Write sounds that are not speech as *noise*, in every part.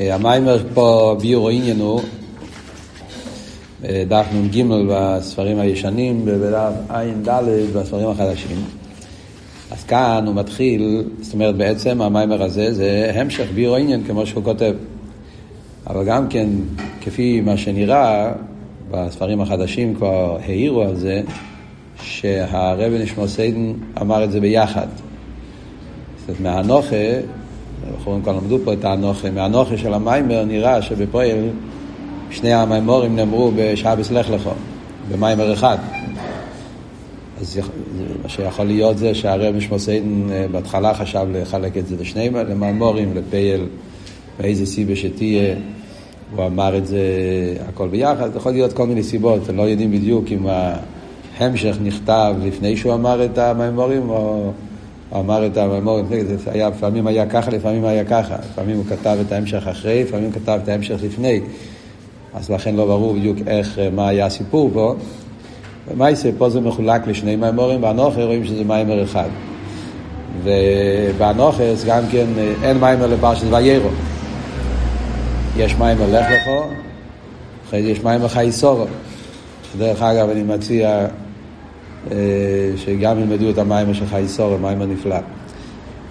המיימר פה ביור עניין הוא דף נ"ג בספרים הישנים ובדף ע"ד בספרים החדשים. אז כאן הוא מתחיל, זאת אומרת בעצם המיימר הזה זה המשך ביור עניין כמו שהוא כותב. אבל גם כן, כפי מה שנראה, בספרים החדשים כבר העירו על זה, שהרבי נשמע סיידן אמר את זה ביחד. זאת אומרת, מהנוכה אנחנו כבר למדו פה את האנוכה. מהאנוכה של המיימר נראה שבפועל שני המיימורים נאמרו בשעה בסלח לך, במיימר אחד. אז מה שיכול להיות זה שהרב משמעותיין אה, בהתחלה חשב לחלק את זה לשני מיימורים, לפייל, באיזה סיבה שתהיה, הוא אמר את זה הכל ביחד, יכול להיות כל מיני סיבות, לא יודעים בדיוק אם ההמשך נכתב לפני שהוא אמר את המיימורים או... אמר את המאמור, לפעמים היה ככה, לפעמים היה ככה. לפעמים הוא כתב את ההמשך אחרי, לפעמים הוא כתב את ההמשך לפני. אז לכן לא ברור בדיוק איך, מה היה הסיפור פה. במייסה, פה זה מחולק לשני מימורים, באנוכר רואים שזה מיימר אחד. ובאנוכס גם כן אין מיימר לפרשת ויירו. יש מיימר לך לכו, אחרי זה יש מיימר חייסורו. דרך אגב, אני מציע אה, שגם ילמדו את המים של חייסור, המים הנפלא.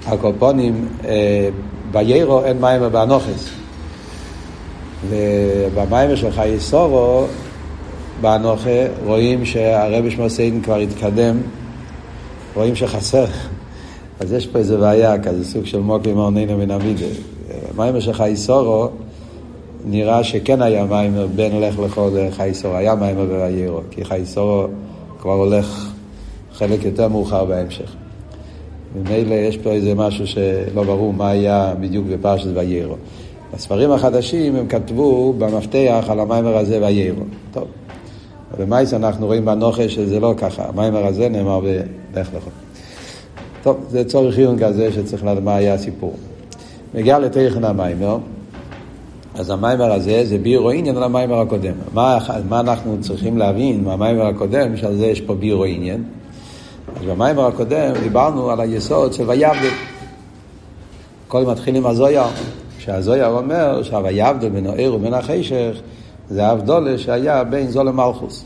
הקופונים, אה, ביירו אין מים באנוכס. ובמים של חייסורו, באנוכה, רואים שהרבי שמוסיין כבר התקדם, רואים שחסר. אז יש פה איזה בעיה, כזה סוג של מוקי מעוננו מן המידה. מים של חייסורו, נראה שכן היה מיימר בין הולך לכל חייסורו, היה מיימר ביירו, כי חייסורו כבר הולך חלק יותר מאוחר בהמשך. ממילא יש פה איזה משהו שלא ברור מה היה בדיוק בפרשת ויירו. בספרים החדשים הם כתבו במפתח על המיימר הזה ויירו. טוב, במייס אנחנו רואים בנוחה שזה לא ככה, המיימר הזה נאמר בלך לך. טוב, זה צורך עיון כזה שצריך לדעת מה היה הסיפור. מגיע לתכן המיימר, אז המיימר הזה זה בירו עניין על המיימר הקודם. מה, מה אנחנו צריכים להבין מהמיימר הקודם, שעל זה יש פה בירו עניין? אז במיימר הקודם דיברנו על היסוד של ויבדל. הכל מתחיל עם הזויר, שהזויר אומר שהויבדל בין העיר ובין החשך זה הבדולה שהיה בין זו למלכוס.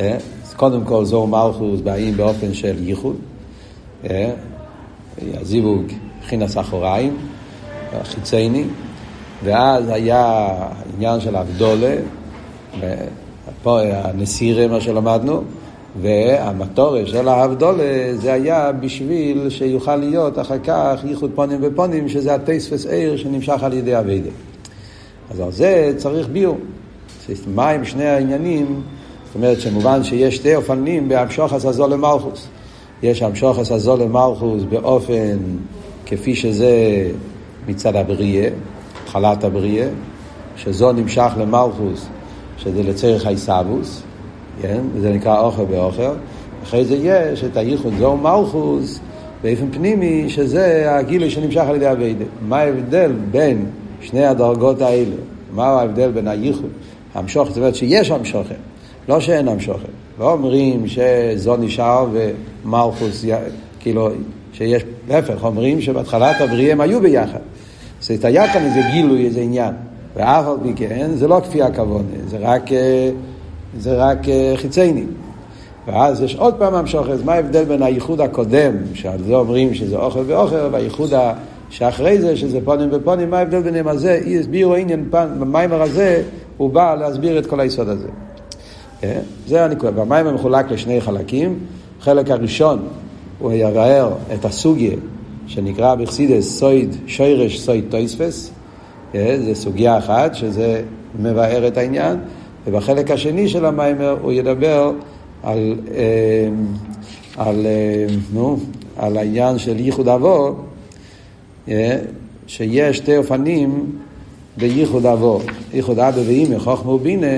אה? אז קודם כל זו ומלכוס באים באופן של ייחוד. אה? הזיווג חינס אחוריים, חיצייני. ואז היה עניין של אבדולה, פה הנסירה, מה שלמדנו, והמטורה של האבדולה זה היה בשביל שיוכל להיות אחר כך ייחוד פונים ופונים, שזה הטייספס עיר שנמשך על ידי אביידה. אז על זה צריך ביור. מה עם שני העניינים? זאת אומרת שמובן שיש שתי אופנים בהמשוכס הזו למלכוס. יש המשוכס הזו למלכוס באופן כפי שזה מצד הבריאה, התחלת הבריאה, שזו נמשך למלכוס, שזה לצריך העיסאוווס, כן? וזה נקרא אוכל באוכל. אחרי זה יש את הייחוד זו מלכוס, באופן פנימי, שזה הגילוי שנמשך על ידי אביידה. מה ההבדל בין שני הדרגות האלה? מה ההבדל בין הייחוד? המשוכת, זאת אומרת שיש המשוכת, לא שאין המשוכת. לא אומרים שזו נשאר ומלכוס, כאילו, שיש, להפך, אומרים שבהתחלת הבריאה הם היו ביחד. זאת היה כאן איזה גילוי, איזה עניין. ואף על פי כן, זה לא כפי הכוונה, זה רק, אה, זה רק אה, חיצייני. ואז יש עוד פעם המשוכת, מה ההבדל בין הייחוד הקודם, שעל זה אומרים שזה אוכל ואוכל, והייחוד שאחרי זה, שזה פונים ופונים, מה ההבדל ביניהם? אז זה, הסבירו עניין פעם, במיימר הזה, הוא בא להסביר את כל היסוד הזה. אה? זה הנקודה. והמיימר מחולק לשני חלקים. חלק הראשון, הוא יבאר את הסוגיה שנקרא בחסידס סויד שוירש סויד טויספס, אה, זה סוגיה אחת שזה מבאר את העניין, ובחלק השני של המיימר הוא ידבר על, אה, על, אה, נו, על העניין של ייחוד אבו, שיש שתי אופנים בייחוד אבו, ייחוד אבו ואימא, חוכמה ובינה,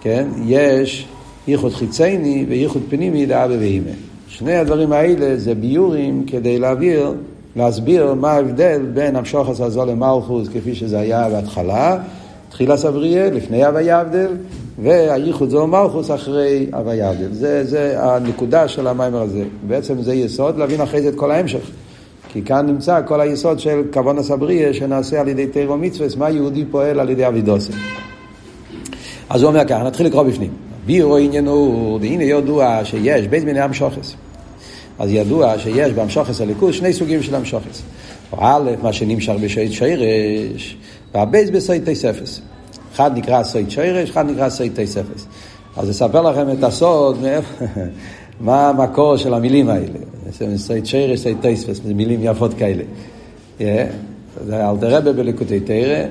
כן, יש ייחוד חיצייני וייחוד פנימי לאבא ואימא. שני הדברים האלה זה ביורים כדי להעביר, להסביר מה ההבדל בין המשוחס הזו למלכוס כפי שזה היה בהתחלה, תחילה סבריה, לפני הוויה הבדל, והייחוד זו מלכוס אחרי הוויה הבדל. זה, זה הנקודה של המיימר הזה. בעצם זה יסוד להבין אחרי זה את כל ההמשך. כי כאן נמצא כל היסוד של כוון הסבריה שנעשה על ידי תירו מצווה, מה יהודי פועל על ידי אבידוסים. אז הוא אומר ככה, נתחיל לקרוא בפנים. בירו עניינו, והנה ידוע שיש בית מיני המשוכס. אז ידוע שיש באמשוכס הליכוז שני סוגים של המשוכס. א', מה שנמשך בשייט שרש, והבייס בסוד תוספות. אחד נקרא סוד שורש, אחד נקרא סוד תוספות. אז אספר לכם את הסוד, *laughs* מה המקור של המילים האלה. סוד שורש, סוד תוספות, זה מילים יפות כאלה. זה אלטר רבי בליקוטי תורה,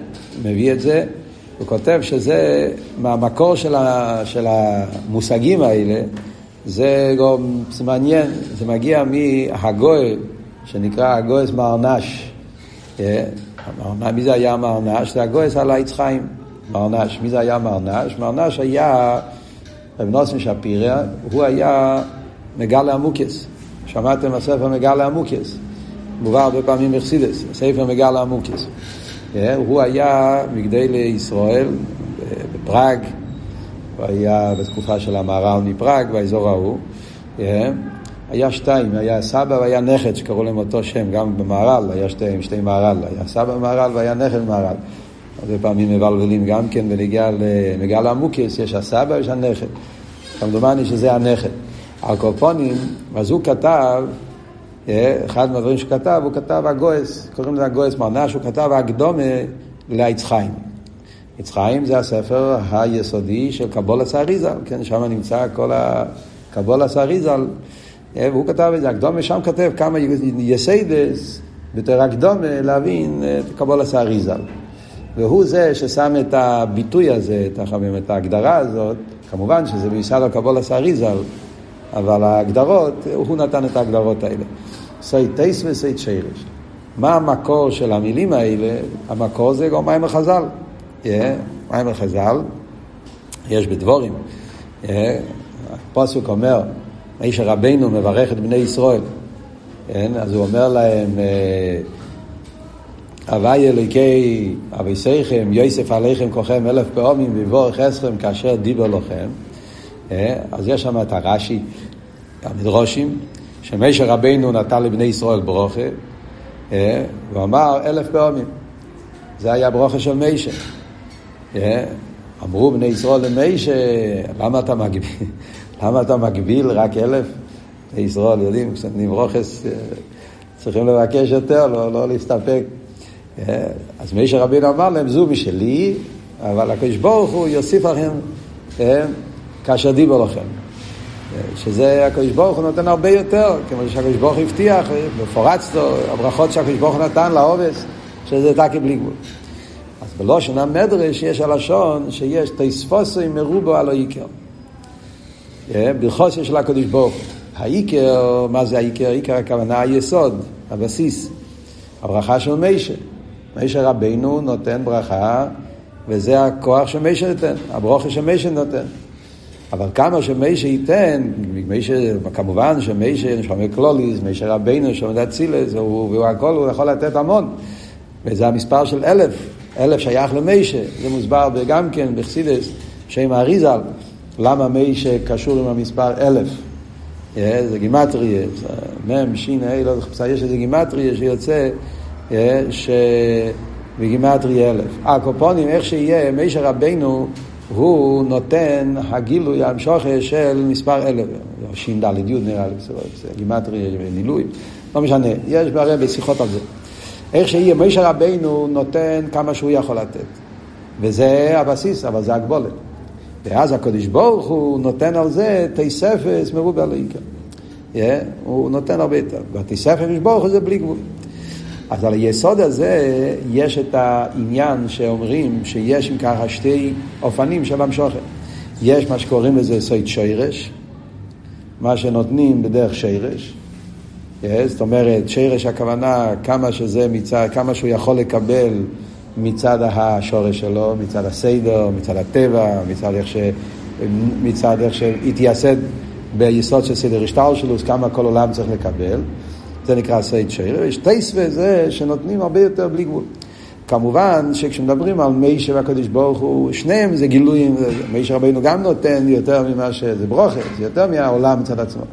מביא את זה, הוא כותב שזה, מהמקור של המושגים האלה, זה גם, זה מעניין, זה מגיע מהגואל, שנקרא הגויס מרנש. מי זה היה מרנש? זה הגויס על העץ חיים. מרנש. מי זה היה מרנש? מרנש היה רב נוסן שפירא, הוא היה מגלה עמוקס. שמעתם הספר מגלה עמוקס. מובא הרבה פעמים מחסידס, הספר מגלה עמוקס. הוא היה מגדי לישראל בפראג, הוא היה בתקופה של המהר"ל מפראג, באזור ההוא. היה שתיים, היה סבא והיה נכד שקראו להם אותו שם, גם במהר"ל היה שתי, שתי מהר"ל, היה סבא מהר"ל והיה נכד מהר"ל. הרבה פעמים מבלבלים גם כן ונגיע למגל עמוקס, יש הסבא ויש הנכד. כמדומני שזה הנכד. על קופונים, אז הוא כתב, אה, אחד מהדברים שהוא כתב, הוא כתב הגויס, קוראים לזה הגויס מרנש, הוא כתב הקדומה לעץ עץ חיים זה הספר היסודי של קבולת האריזל, כן, שם נמצא כל הקבולת האריזל. אה, והוא כתב את זה, הקדמה שם כתב כמה יסודות בתור הקדמה להבין את קבלת האריז"ל. והוא זה ששם את הביטוי הזה, את ההגדרה הזאת, כמובן שזה מיוסד על קבלת האריז"ל, אבל ההגדרות, הוא נתן את ההגדרות האלה. סוד תוספות וסוד שורש. מה המקור של המילים האלה? המקור זה גם מאמר חז"ל. Yeah, מאמר חז"ל, יש בדבורים. Yeah, הפוסק אומר, האיש רבנו מברך את בני ישראל. כן? אז הוא אומר להם, הווי אה, אלוקי אביסיכם, יוסף עליכם כוכם אלף פעמים ויבורך עשכם כאשר דיבר לכם. אה? אז יש שם את הרש"י, המדרושים, שמשה רבנו נתן לבני ישראל ברוכה, אה? והוא אמר אלף פעמים. זה היה ברוכה של משה. אמרו בני ישראל למשה, למה אתה מגביל? *laughs* למה אתה מגביל רק אלף? ישראל יודעים, כשנותנים רוכס אה, צריכים לבקש יותר, לא, לא להסתפק. אז מי שרבינו אמר להם, זו משלי, אבל הקדוש ברוך הוא יוסיף לכם כאשר דיבר לכם. שזה הקדוש ברוך הוא נותן הרבה יותר, כמו שהקדוש ברוך הוא הבטיח, מפורץ לו, הברכות שהקדוש ברוך הוא נתן לעובס, שזה תקי בלי גבול. אז בלושן המדרש יש הלשון שיש תספוסי מרובו על העיקר. ברכוסיה של הקדוש ברוך הוא. העיקר, מה זה העיקר? העיקר הכוונה היסוד, הבסיס, הברכה של מישה. מישה רבינו נותן ברכה, וזה הכוח שמיישה נותן, הברוכה שמיישה נותן. אבל כמה שמיישה ייתן, מיישה, כמובן שמיישה, שומע קלוליס, מישה רבינו, שומע אצילס, והוא הכל, הוא יכול לתת המון. וזה המספר של אלף, אלף שייך למיישה, זה מוסבר גם כן בחסידס, שם האריזל. למה מי שקשור עם המספר אלף? אה, זה גימטריה, מ', ש', ה', לא זוכר, יש איזה גימטריה שיוצא אה, בגימטריה אלף. הקופונים, איך שיהיה, מישר רבנו הוא נותן הגילוי המשוכה של מספר אלף, ש"ד י' נראה לי, גימטריה ונילוי, לא משנה, יש הרי בשיחות על זה. איך שיהיה, מישר רבנו נותן כמה שהוא יכול לתת. וזה הבסיס, אבל זה הגבולת. ואז הקדוש ברוך הוא נותן על זה תספס מרובה לעיקר. Yeah, הוא נותן הרבה יותר. והתספס ברוך הוא זה בלי גבול. אז על היסוד הזה יש את העניין שאומרים שיש אם ככה שתי אופנים של המשוכן. יש מה שקוראים לזה סוית שרש, מה שנותנים בדרך שרש. Yeah, זאת אומרת, שרש הכוונה כמה שזה מצד, כמה שהוא יכול לקבל מצד השורש שלו, מצד הסדר, מצד הטבע, מצד איך, ש... מצד איך שהתייסד ביסוד של סדר השטר שלו, אז כמה כל עולם צריך לקבל. זה נקרא סייד שיר. ויש טייסווה זה שנותנים הרבה יותר בלי גבול. כמובן שכשמדברים על משה והקדוש ברוך הוא, שניהם זה גילויים, משה רבינו גם נותן יותר ממה שזה ברוכת, זה יותר מהעולם מצד עצמו.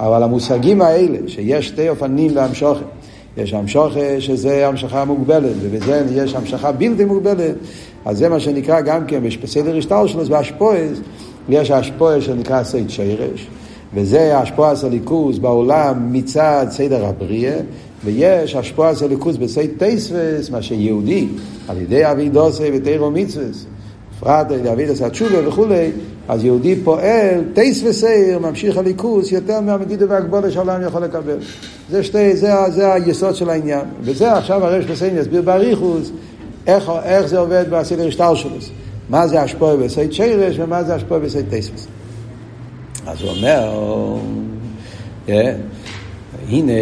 אבל המושגים האלה, שיש שתי אופנים להמשכה, יש המשכה שזה המשכה מוגבלת, ובזה יש המשכה בלתי מוגבלת, אז זה מה שנקרא גם כן בסדר השתלשלות, בהשפעות, יש השפעות שנקרא סוד שורש, וזה השפעות אלקות בעולם מצד סדר הבריאה, ויש השפועה של ליכוז בסייד טייסווס, מה שיהודי, על ידי אבי דוסי ותירו מצווס, בפרט אבי דוסי התשובה וכולי, אז יהודי פועל, טייס וסייר, ממשיך הליכוס, יותר מהמדידה והגבולה שהעולם יכול לקבל. זה, שתי, זה, זה היסוד של העניין. וזה עכשיו הרב שפסיין יסביר באריכוס, איך, איך זה עובד בסדר השטר שלו. מה זה השפועה בסייד שרש ומה זה השפועה בסייד טייסווס. אז הוא אומר, yeah, הנה,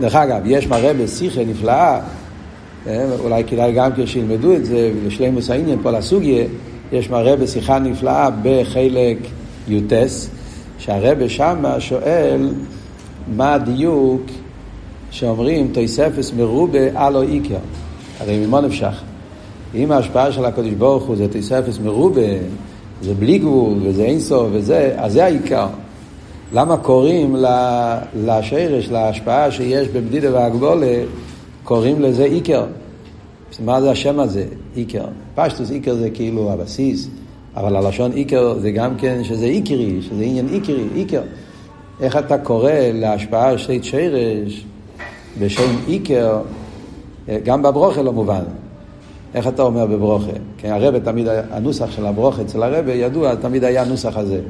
דרך אגב, יש מראה בשיחה נפלאה, אולי כדאי גם כן שילמדו את זה, ולשלימוס העניין פה לסוגיה, יש מראה בשיחה נפלאה בחלק יוטס, שהרבה שמה שואל מה הדיוק שאומרים תויספס מרובה הלו איקר. הרי ממה נפשך? אם ההשפעה של הקדוש ברוך הוא זה תויספס מרובה, זה בלי גבול וזה אינסוף וזה, אז זה העיקר. למה קוראים לשרש, להשפעה שיש במדידה והגבולה, קוראים לזה איקר? מה זה השם הזה, איקר? פשטוס איקר זה כאילו הבסיס, אבל הלשון איקר זה גם כן שזה איקרי, שזה עניין איקרי, איקר. איך אתה קורא להשפעה של שרש בשם איקר, גם בברוכה לא מובן. איך אתה אומר בברוכה? כי הרבה תמיד, הנוסח של הברוכה אצל הרבה ידוע, תמיד היה הנוסח הזה.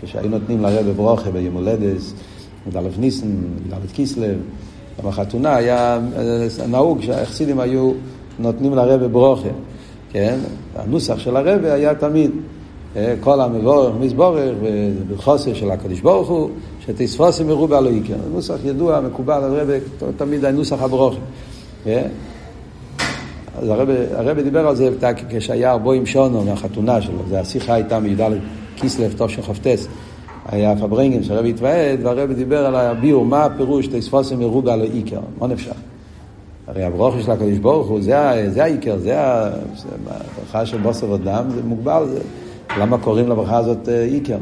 כשהיו נותנים לרבה ברוכה ביום הולדס, דלף ניסן, דלף קיסלב, בחתונה היה נהוג שהחסידים היו נותנים לרבה ברוכה, כן? הנוסח של הרבה היה תמיד אה, כל המבורך מזבורך ובחוסר של הקדוש ברוך הוא, שתספוסים מרובה לא יקר. נוסח ידוע, מקובל, הרבה, תמיד הנוסח הברוכה. כן? אז הרבה, הרבה דיבר על זה כשהיה ארבוים שונו מהחתונה שלו, זה השיחה הייתה מי"ד כיסלב חפטס. היה פברנגן שהרבי התוועד, והרבי דיבר על הביור, מה הפירוש תספוסם לא איקר, מה נפשך? הרי הברוכה של הקדוש ברוך הוא, זה, העיקר, זה הברכה של בוסר ודם, זה מוגבל, זה, למה קוראים לברכה הזאת איקר?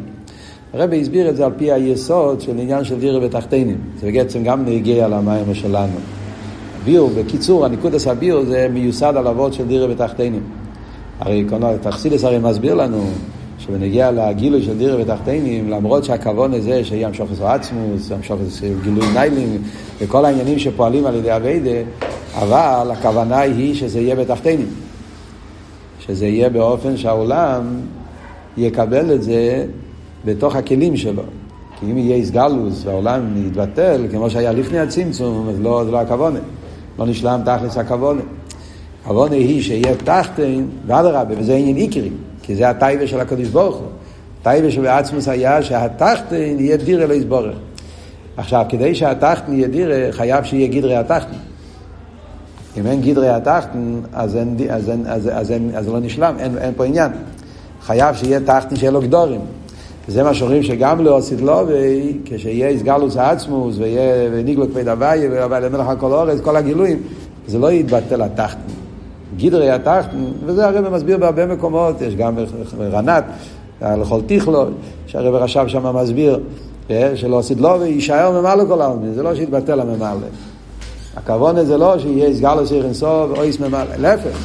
הרבי הסביר את זה על פי היסוד של עניין של דירה בתחתינים, זה בעצם גם נגיע למים שלנו. ביור, בקיצור, הניקודס הביור זה מיוסד על אבות של דירה בתחתינים. הרי תכסידס הרי מסביר לנו שבנגיע לגילוי של דירה ותחתינים, למרות שהכוון הזה שיהיה המשוך עשו עצמוס, המשוך עשו גילוי ניילים, וכל העניינים שפועלים על ידי אביידה, אבל הכוונה היא שזה יהיה בתחתינים. שזה יהיה באופן שהעולם יקבל את זה בתוך הכלים שלו. כי אם יהיה איסגלוס והעולם יתבטל, כמו שהיה לפני הצמצום, אז לא, זה לא הכוונה. לא נשלם תכלס הכוונה. הכוונה היא שיהיה תחתין, ואדרבה, וזה עניין עיקרי. כי זה הטייבה של הקדוש ברוך הוא. הטייבה שבעצמוס היה שהתחתן יהיה דירה לא יסבורך. עכשיו, כדי שהתחתן יהיה דירה, חייב שיהיה גדרי התחתן. אם אין גדרי התחתן, אז, אין, אז, אין, אז, אז, אין, אז לא נשלם, אין, אין פה עניין. חייב שיהיה תחתן שיהיה לו גדורים. וזה מה שאומרים שגם לא עשית לו, כשיהיה איסגלוס העצמוס, ויהיה ניגלו כבד הוויה, ולמלך הכל אורץ, כל הגילויים, זה לא יתבטל התחתן. גידרי התחתן, וזה הרב מסביר בהרבה מקומות, יש גם רנת, לכל תיכלו, שהרב רשב שם מסביר, אה, שלא עשית לו ויישאר ממלא כל העלמין, זה לא שיתבטל הממלא. הכוונה זה לא שיהיה סגל עושה אינסוף או איס ממלא, להפך,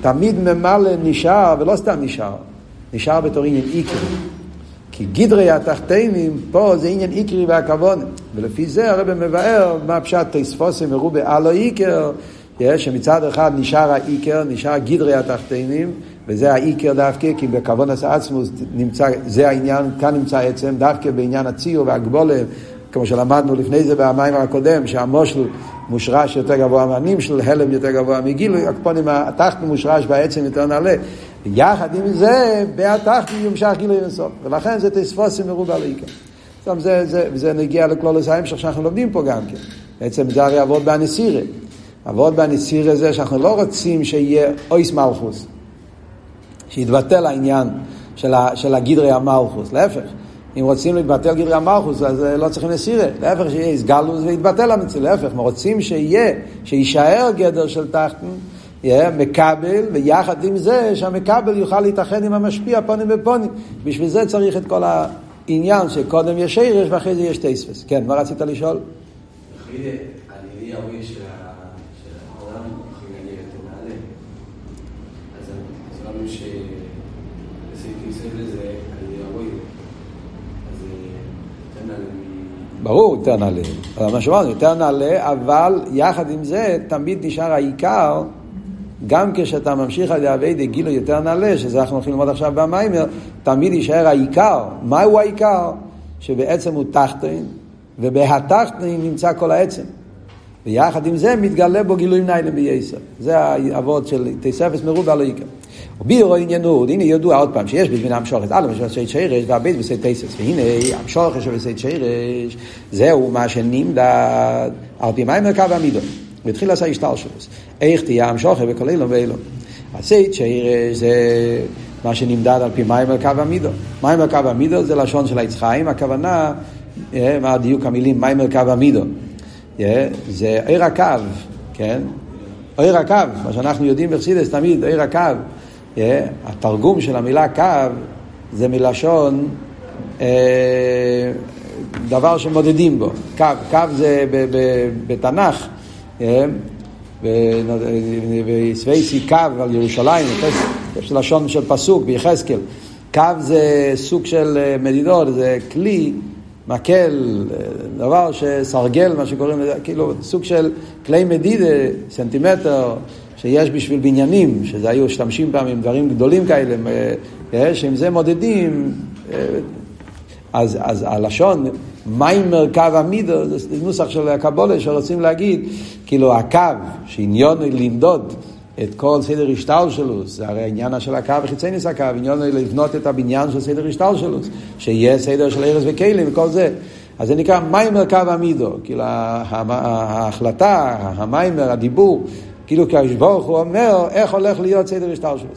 תמיד ממלא נשאר, ולא סתם נשאר, נשאר בתור עניין איקרי. כי גידרי התחתנים, פה זה עניין איקרי והכוונה. ולפי זה הרב מבאר מה פשט תספוסם מרובה אלו איקר, שמצד אחד נשאר האיקר, נשאר גדרי התחתינים, וזה האיקר דווקא, כי בכוון עשה עצמוס נמצא, זה העניין, כאן נמצא עצם, דווקא בעניין הציור והגבולה, כמו שלמדנו לפני זה במים הקודם, שהמושל מושרש יותר גבוה מהנמשל, הלם יותר גבוה מגילוי, הקפונים התחתן מושרש בעצם יותר נעלה. ויחד עם זה, בהתחתן יומשך גילוי אינסוף, ולכן זה תספוסים מרובה לאיקר. זה, זה, זה נגיע לכלולוס ההמשך שאנחנו לומדים פה גם כן. בעצם זה הרי עבוד באנסירה. עבוד בנסיר הזה שאנחנו לא רוצים שיהיה אויס מלכוס, שיתבטל העניין של, ה, של הגדרי המלכוס, להפך. אם רוצים להתבטל גדרי המלכוס, אז אה, לא צריכים נסירה. להפך, שיהיה איסגלוס ויתבטל המציא. להפך, אנחנו רוצים שיהיה, שיישאר גדר של תחתן, יהיה מקבל, ויחד עם זה שהמקבל יוכל להתאחד עם המשפיע פונים בפונים. בשביל זה צריך את כל העניין שקודם יש שרש ואחרי זה יש תספס. כן, מה רצית לשאול? הנילי הראוי של העולם יכולים להגיע יותר נעלה. אז אמרנו שבסעיפים סבל זה הנילי הראוי. אז יותר נעלה ברור, יותר נעלה. אבל מה שאמרנו, יותר נעלה, אבל יחד עם זה תמיד נשאר העיקר, גם כשאתה ממשיך על ידי גילו יותר נעלה, שזה אנחנו הולכים ללמוד עכשיו במיימר, תמיד יישאר העיקר. מהו העיקר? שבעצם הוא תחתן, ובהתחתן נמצא כל העצם. ויחד עם זה מתגלה בו גילוי ניילם בייסר. זה האבות של תספס מרובה לא יקר. ובירו עניינו, הנה ידוע עוד פעם שיש בזמן המשוכת, א' עשי שירש והבית בסי תסס, והנה המשוכת עשי שירש, זהו מה שנמדד על פי מים מרכב המידו. והתחיל לעשות השטר שלו. איך תהיה המשוכת וכל אילום ואילום. עשי שירש זה מה שנמדד על פי מים מרכב המידו. מים מרכב המידו זה לשון של היצחיים, הכוונה, מה דיוק המילים מים מרכב המידו. זה עיר הקו, כן? עיר הקו, מה שאנחנו יודעים בחסידס תמיד, עיר הקו. התרגום של המילה קו זה מלשון אה, דבר שמודדים בו. קו, קו זה בתנ"ך, וסווייסי קו על ירושלים, יש לשון של פסוק ביחזקאל. קו זה סוג של מדידות, זה כלי, מקל, דבר שסרגל, מה שקוראים לזה, כאילו סוג של כלי מדידה, סנטימטר, שיש בשביל בניינים, שזה היו משתמשים פעמים דברים גדולים כאלה, אה, שעם זה מודדים, אה, אז, אז הלשון, מיימר קו המידו, זה נוסח של הקבולה שרוצים להגיד, כאילו הקו, שעניון למדוד את כל סדר השטל שלו, זה הרי העניין של הקו וחיצי ניס הקו, עניון לבנות את הבניין של סדר השטל שלו, שיהיה סדר של ארז וכלים וכל זה. אז זה נקרא מיימר קו המידו, כאילו ההחלטה, המיימר, הדיבור, כאילו הקדוש ברוך הוא אומר איך הולך להיות סדר השטר שלו.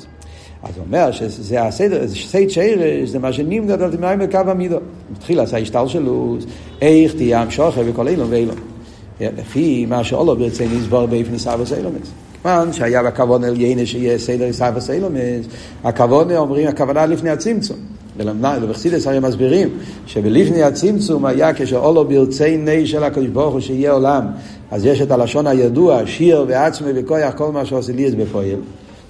אז הוא אומר שזה הסדר, סייד שירש, זה מה שנמדד על דמי מרכב המידו. מתחיל לעשה השטר שלו, איך תהיה המשוכר וכל אילום ואילום. לפי מה שאולו ברצה נסבור באיפן סבוס אילומס. כיוון שהיה בכוון עליינה שיהיה סדר סבוס אילומס, הכוון אומרים, הכוונה לפני הצמצום. ובחסידס הרי מסבירים שבלפני הצמצום היה כשאולו ברצי של הקדוש ברוך הוא שיהיה עולם אז יש את הלשון הידוע, שיר ועצמי וכויח, כל מה שעושה לי בפועל.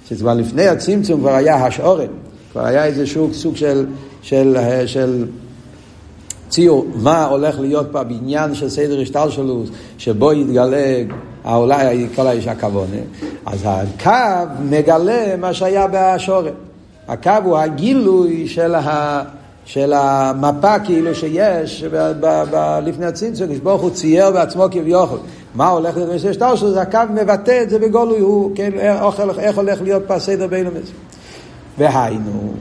שכבר לפני הצמצום כבר היה השעורן, כבר היה איזה סוג, סוג של, של, של ציור, מה הולך להיות פה בעניין של סדר השתלשלות, שבו יתגלה אולי כל האיש הכוונה. אז הקו מגלה מה שהיה בהשעורן. הקו הוא הגילוי של ה... של המפה כאילו שיש לפני הצמצום, ברוך הוא צייר בעצמו כביכול. מה הולך להיות שלו, זה הקו מבטא את זה בגולוי, הוא, כן, איך, איך הולך להיות פה הסדר באילומס. והיינו,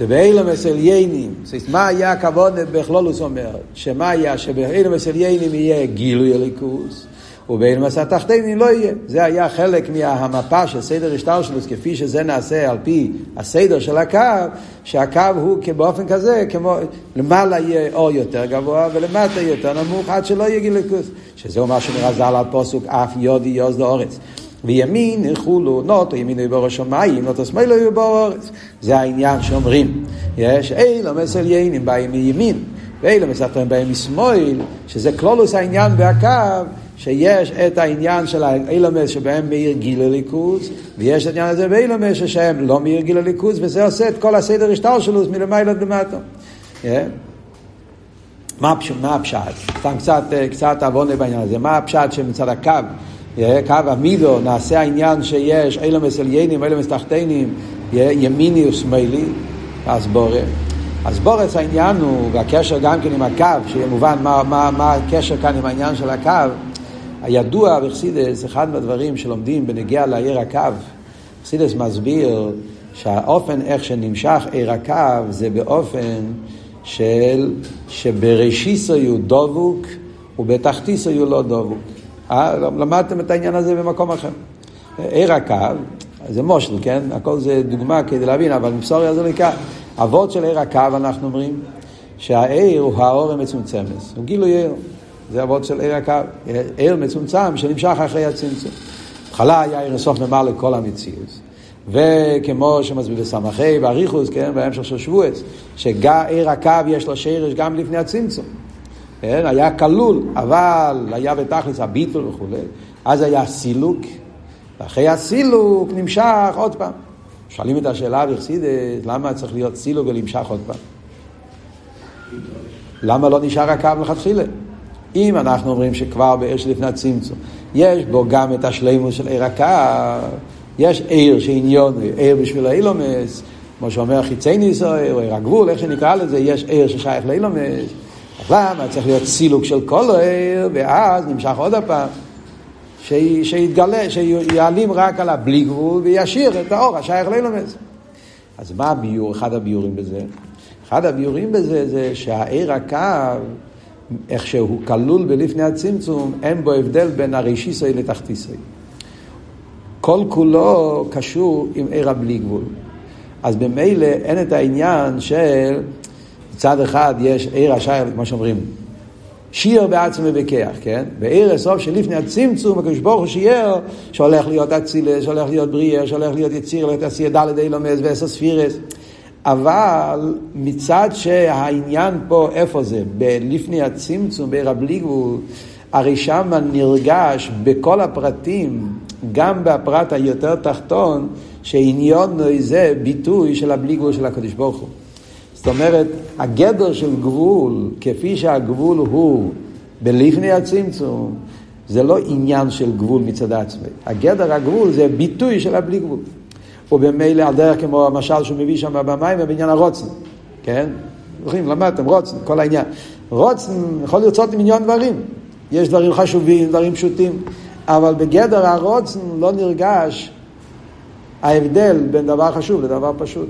ובאילומס עליינים, מה היה הכבוד בכלולוס אומר, שמה היה שבאילומס עליינים יהיה גילוי הליכוס, ובאילומס התחתינים לא יהיה. זה היה חלק מהמפה של סדר השטרשלוס, כפי שזה נעשה על פי הסדר של הקו, שהקו הוא באופן כזה, כמו למעלה יהיה אור יותר גבוה ולמטה יותר נמוך, עד שלא יהיה גיליקוס. שזהו מה שנראה ז"ל על פוסוק אף יודי יוז לאורץ. וימין יחולו נוטו יהיו בראש שמיים, נוטו שמאלו יהיו באורץ. זה העניין שאומרים. יש אילו מסל יינים באים מימין, ואילו מסתרים באים משמאל, שזה כלולוס העניין בהקו, שיש את העניין של האילומס שבהם מאיר גיל הליכוז, ויש את העניין הזה באילומס שהם לא מאיר גיל הליכוז, וזה עושה את כל הסדר השטר שלו מלמעלה למטה. מה הפשט? סתם קצת, קצת עוונה בעניין הזה. מה הפשט שמצד הקו, קו המידו, נעשה העניין שיש אילומס עליינים, אילומס תחתינים, ימיני ושמאלי, אז בורא. אז בורץ העניין הוא, והקשר גם כן עם הקו, שיהיה מובן מה, מה, מה הקשר כאן עם העניין של הקו, הידוע בחסידס, אחד מהדברים שלומדים בנגיע לעיר הקו, חסידס מסביר שהאופן איך שנמשך עיר הקו זה באופן של שבראשיסו יהיו דבוק ובתחתיסו יהיו לא דבוק. אה? למדתם את העניין הזה במקום אחר. עיר הקו, זה מושל, כן? הכל זה דוגמה כדי להבין, אבל מבשוריה זה נקרא. אבות של עיר הקו, אנחנו אומרים, שהעיר הוא האור המצומצמת, הוא גילוי עיר. זה אבות של עיר הקו, עיר מצומצם שנמשך אחרי הצמצום. בהתחלה היה עיר הסוף ממלא לכל המציאות. וכמו שמסביר בסמכי, באריכוס, כן, בהמשך של שבועץ, שעיר הקו יש לו שרש גם לפני הצמצום. כן? היה כלול, אבל היה בתכלס הביטול וכולי, אז היה סילוק, ואחרי הסילוק נמשך עוד פעם. שואלים את השאלה בחסידת, למה צריך להיות סילוק ולמשך עוד פעם? למה לא נשאר הקו מלכתחילה? אם אנחנו אומרים שכבר באר שלפני הצמצום, יש בו גם את השלימוס של עיר הקו, יש עיר שעניון, עיר בשביל האילומס, כמו שאומר חיצי ניסוי, או עיר הגבול, איך שנקרא לזה, יש עיר ששייך לאילומס. אז למה צריך להיות סילוק של כל עיר, ואז נמשך עוד הפעם, שיתגלה, שיעלים רק על הבלי גבול וישאיר את האור השייך לאילומס. אז מה הביור, אחד הביורים בזה? אחד הביורים בזה זה שהעיר הקו, איך שהוא כלול בלפני הצמצום, אין בו הבדל בין הרישיסוי לתחתיסוי. כל כולו קשור עם עיר הבלי גבול. אז במילא אין את העניין של מצד אחד יש עיר השייך, כמו שאומרים, שיר בעצמו ובכיח, כן? בעיר הסוף שלפני הצמצום, הקדוש ברוך הוא שיער שהולך להיות אצילס, שהולך להיות בריאה, שהולך להיות יציר, להיות עשייה דלת אילומס ועשר ספירס. אבל מצד שהעניין פה, איפה זה? לפני הצמצום, בעיר הבלי הרי שם נרגש בכל הפרטים, גם בפרט היותר תחתון, שעניון זה ביטוי של הבלי של הקדוש ברוך הוא. זאת אומרת, הגדר של גבול, כפי שהגבול הוא בלפני הצמצום, זה לא עניין של גבול מצד עצמי. הגדר הגבול זה ביטוי של הבלי גבול. ובמילא על דרך כמו המשל שהוא מביא שם במים בעניין הרוצן, כן? זוכרים, למדתם, רוצן, כל העניין. רוצן יכול לרצות מיליון דברים. יש דברים חשובים, דברים פשוטים, אבל בגדר הרוצן לא נרגש ההבדל בין דבר חשוב לדבר פשוט.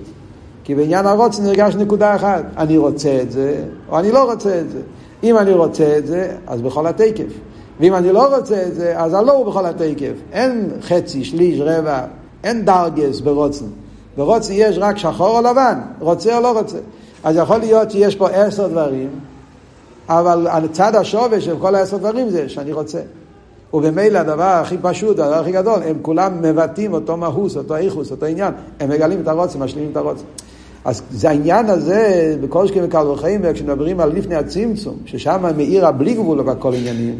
כי בעניין הרוצן נרגש נקודה אחת, אני רוצה את זה, או אני לא רוצה את זה. אם אני רוצה את זה, אז בכל התקף. ואם אני לא רוצה את זה, אז הלא הוא בכל התקף. אין חצי, שליש, רבע, אין דרגס ברוצן. ברוצן יש רק שחור או לבן, רוצה או לא רוצה. אז יכול להיות שיש פה עשר דברים, אבל הצד השווה של כל העשר דברים זה שאני רוצה. ובמילא הדבר הכי פשוט, הדבר הכי גדול, הם כולם מבטאים אותו מהוס, אותו איכוס, אותו עניין. הם מגלים את הרוצן, משלימים את הרוצן. אז זה העניין הזה, בכל שכם וקל וחיים, וכשמדברים על לפני הצמצום, ששם מאיר הבלי גבול בכל עניינים,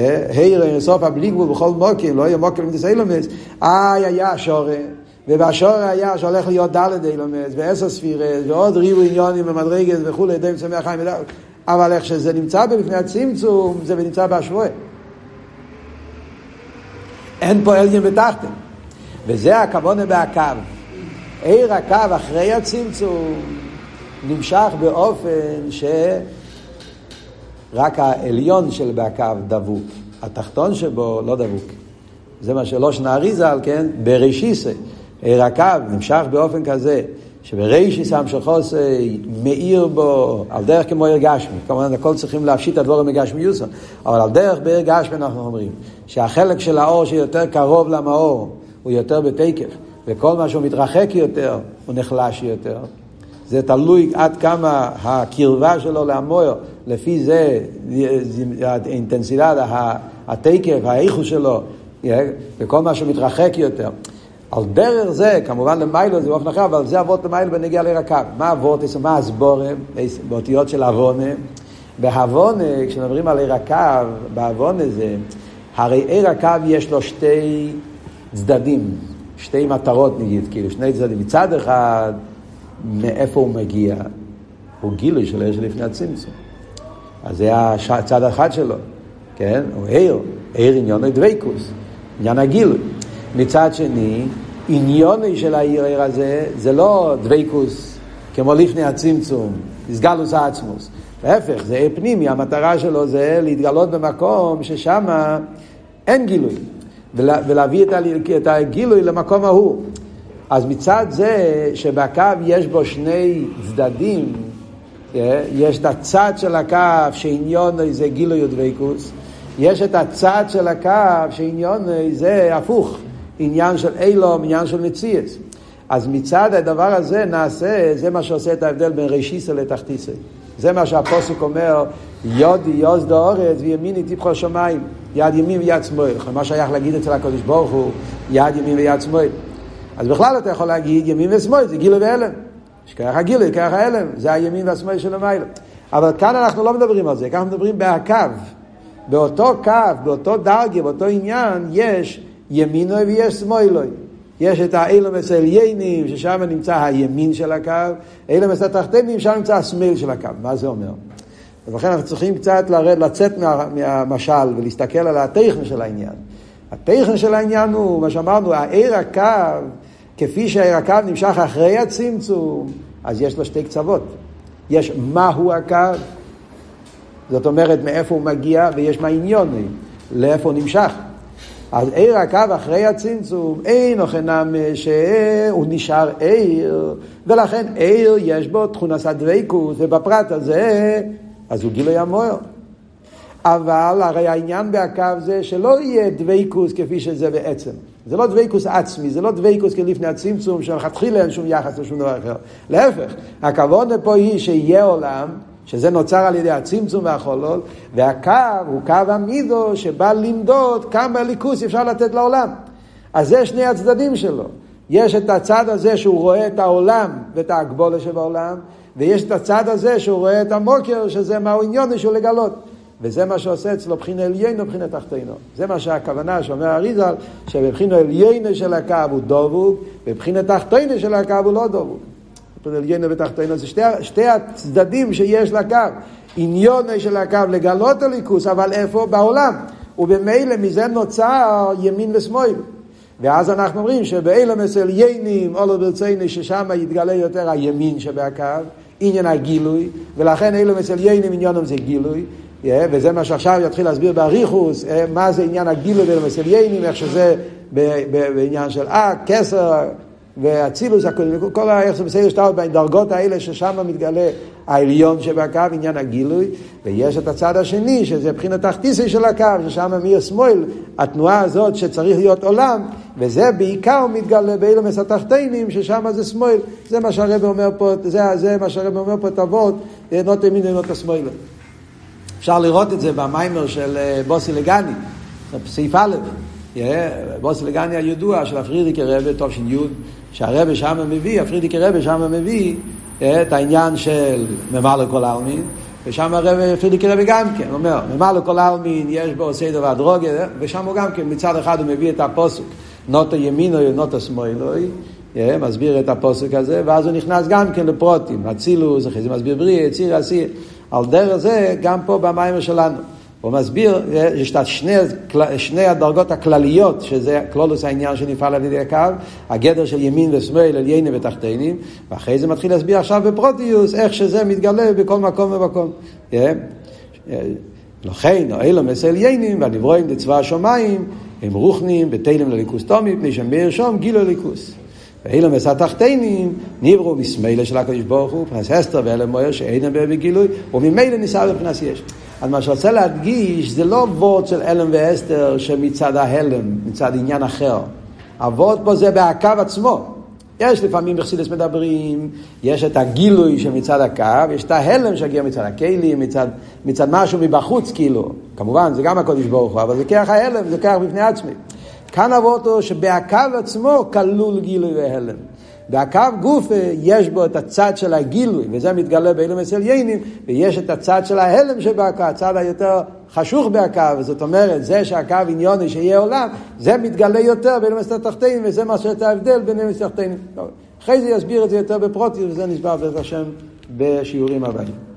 העיר סוף הבלי גבול בכל מוקים, לא יהיה מוקים למדיס אילומס, איי היה השורה, ובשורה היה שהולך להיות דלת אילומס, ועשר ספירס, ועוד ריבו עניונים ומדרגת וכולי, די מצמח חיים אבל איך שזה נמצא בלפני הצמצום, זה נמצא בהשוואה. אין פה עליין בתחתן. וזה הכוונה בהקו. עיר הקו אחרי הצמצום נמשך באופן שרק העליון של בהקו דבוק, התחתון שבו לא דבוק. זה מה שלא שנארי ז"ל, כן? בראשיסה. עיר הקו נמשך באופן כזה שברישיס המשכוסי מאיר בו על דרך כמו עיר גשמי. כמובן הכל צריכים להפשיט את הדבורים מגשמי יוסון. אבל על דרך בעיר גשמי אנחנו אומרים שהחלק של האור שיותר קרוב למאור הוא יותר בתקף. וכל מה שהוא מתרחק יותר, הוא נחלש יותר. זה תלוי עד כמה הקרבה שלו למויר, לפי זה האינטנסידד, התקף, האיכוס שלו, וכל מה שהוא מתרחק יותר. על דרך זה, כמובן למיילו זה באופן אחר, אבל זה אבות למיילו בנגיע לעיר הקו. מה אבות, מה הסבורם, באותיות של אבונה? בהבונה, כשמדברים על עיר הקו, בהבונה זה, הרי עיר הקו יש לו שתי צדדים. שתי מטרות נגיד, כאילו שני צדדים. מצד אחד, מאיפה הוא מגיע? הוא גילוי של עיר שלפני הצמצום. אז זה הצד אחד שלו, כן? הוא עיר, עיר עניון דבייקוס, עניין הגילוי. מצד שני, עניוני של העיר הזה זה לא דבייקוס כמו לפני הצמצום, הסגלוס העצמוס. להפך, זה עיר פנימי, המטרה שלו זה להתגלות במקום ששם אין גילוי. ולהביא את הגילוי למקום ההוא. אז מצד זה שבקו יש בו שני צדדים, אה, יש את הצד של הקו שעניון זה גילוי ודבקוס, יש את הצד של הקו שעניון זה הפוך, עניין של אילום, עניין של מציאס. אז מצד הדבר הזה נעשה, זה מה שעושה את ההבדל בין ראשיסה לתחתיסה. זה מה שהפוסק אומר, יודי יוז דאורץ וימיני תבחו שמיים. יד ימין ויד שמאל. מה שייך להגיד אצל הקדוש ברוך הוא, יד ימין ויד שמאל. אז בכלל אתה יכול להגיד ימין ושמאל, זה גילוי והלם. שככה גילוי, ככה הלם, זה הימין והשמאל של המילה. אבל כאן אנחנו לא מדברים על זה, כאן אנחנו מדברים בהקו. באותו קו, באותו דרגה, באותו עניין, יש ימינוי ויש שמאלוי. יש את האילומס העליינים, ששם נמצא הימין של הקו, אילומס התחתנים, שם נמצא השמאל של הקו. מה זה אומר? ולכן אנחנו צריכים קצת לרד, לצאת מה, מהמשל ולהסתכל על הטכן של העניין. הטכן של העניין הוא, מה שאמרנו, העיר הקו, כפי שהעיר הקו נמשך אחרי הצמצום, אז יש לו שתי קצוות. יש מהו הקו, זאת אומרת מאיפה הוא מגיע, ויש מה עניון, לאיפה הוא נמשך. אז עיר הקו אחרי הצמצום, אין אוכנם שהוא נשאר עיר, ולכן עיר יש בו תכונת הדבקות, ובפרט הזה, אז הוא גילוי המוער. אבל הרי העניין בהקו זה שלא יהיה דבקוס כפי שזה בעצם. זה לא דבקוס עצמי, זה לא דבקוס כלפני הצמצום, שלכתחילה אין שום יחס לשום דבר אחר. להפך, הכבוד פה היא שיהיה עולם, שזה נוצר על ידי הצמצום והחולות, והקו הוא קו המידו שבא למדוד כמה ליכוס אפשר לתת לעולם. אז זה שני הצדדים שלו. יש את הצד הזה שהוא רואה את העולם ואת ההגבולה שבעולם, ויש את הצד הזה שהוא רואה את המוקר, שזה מהו עניון שהוא לגלות. וזה מה שעושה אצלו בחינה עליין ובחינה תחתינו. זה מה שהכוונה שאומר אריזל, שבבחינה עליין של הקו הוא דובוק, ובבחינה תחתינו של הקו הוא לא דובוק. בחינה עליין ותחתינו זה שתי, שתי הצדדים שיש לקו. עניון של הקו לגלות הליכוס, אבל איפה? בעולם. ובמילא מזה נוצר ימין ושמאל. ואז אנחנו אומרים שבאילם אצל יינים, אולו ברצייני, ששם יתגלה יותר הימין שבקו, עניין הגילוי, ולכן אילם אצל יינים עניונם זה גילוי, וזה מה שעכשיו יתחיל להסביר באריכוס, מה זה עניין הגילוי ואילם אצל יינים, איך שזה בעניין של אה, כסר, ואצילוס, כל איך זה בסדר שאתה בדרגות האלה ששם מתגלה העליון שבקו, עניין הגילוי, ויש את הצד השני, שזה מבחינת תחתיסי של הקו, ששם מי שמאל, התנועה הזאת שצריך להיות עולם, וזה בעיקר מתגלה באילומס התחתינים, ששם זה שמאל. זה מה שהרב אומר פה, זה, זה מה שהרב אומר פה, תבות, נוטה מין ונוטה שמאל. אפשר לראות את זה במיימר של אה, בוסי לגני, סעיף א', בוסי לגני הידוע של הפרידיקי רבי, תש"י, שהרבי שם מביא, הפרידיקי רבי שם מביא אה, את העניין של ממלא כל העלמין, ושם הרב פרידיקי רבי גם כן, הוא אומר, ממלא כל העלמין יש בו סדר והדרוגיה, ושם הוא גם כן, מצד אחד הוא מביא את הפוסק, נוטה ימינו נוטה שמאלו, אה, מסביר את הפוסק הזה, ואז הוא נכנס גם כן לפרוטים, אצילוס, אחרי זה מסביר בריא, ציר, אסיר, על דרך זה גם פה במיימר שלנו. הוא מסביר, יש את שני, שני הדרגות הכלליות, שזה כלולוס העניין שנפעל על ידי הקו, הגדר של ימין ושמאל, עליינים ותחתינים, ואחרי זה מתחיל להסביר עכשיו בפרוטיוס, איך שזה מתגלה בכל מקום ומקום. לכן, אלו מסל יינים, והנברואים דצבא השמיים, הם רוחנים בתלם לליכוס תומי, מפני שהם בירשום גילו ליכוס. ואילו מסע תחתינים נברו מסמילא של הקדוש ברוך הוא, מבחינת אסתר ואלה מויר שאינם בגילוי, וממילא ניסה מבחינת יש. אז מה שרוצה להדגיש זה לא וורד של אלם ואסתר שמצד ההלם, מצד עניין אחר. הוורד פה זה בהקו עצמו. יש לפעמים בחסידס מדברים, יש את הגילוי שמצד הקו, יש את ההלם שהגיע מצד הכלים, מצד, מצד משהו מבחוץ כאילו. כמובן, זה גם הקודש ברוך הוא, אבל זה כרך ההלם, זה כרך בפני עצמי. כאן אבותו שבהקו עצמו כלול גילוי והלם. והקו גוף יש בו את הצד של הגילוי, וזה מתגלה באילום אצל יינים, ויש את הצד של ההלם שבהקו, הצד היותר חשוך בהקו, זאת אומרת, זה שהקו עניוני שיהיה עולם, זה מתגלה יותר באילום אצל התחתינים, וזה מה שאת ההבדל בין אילום אצל. אחרי זה יסביר את זה יותר בפרוטיות, וזה נסבר בעזרת השם בשיעורים הבאים.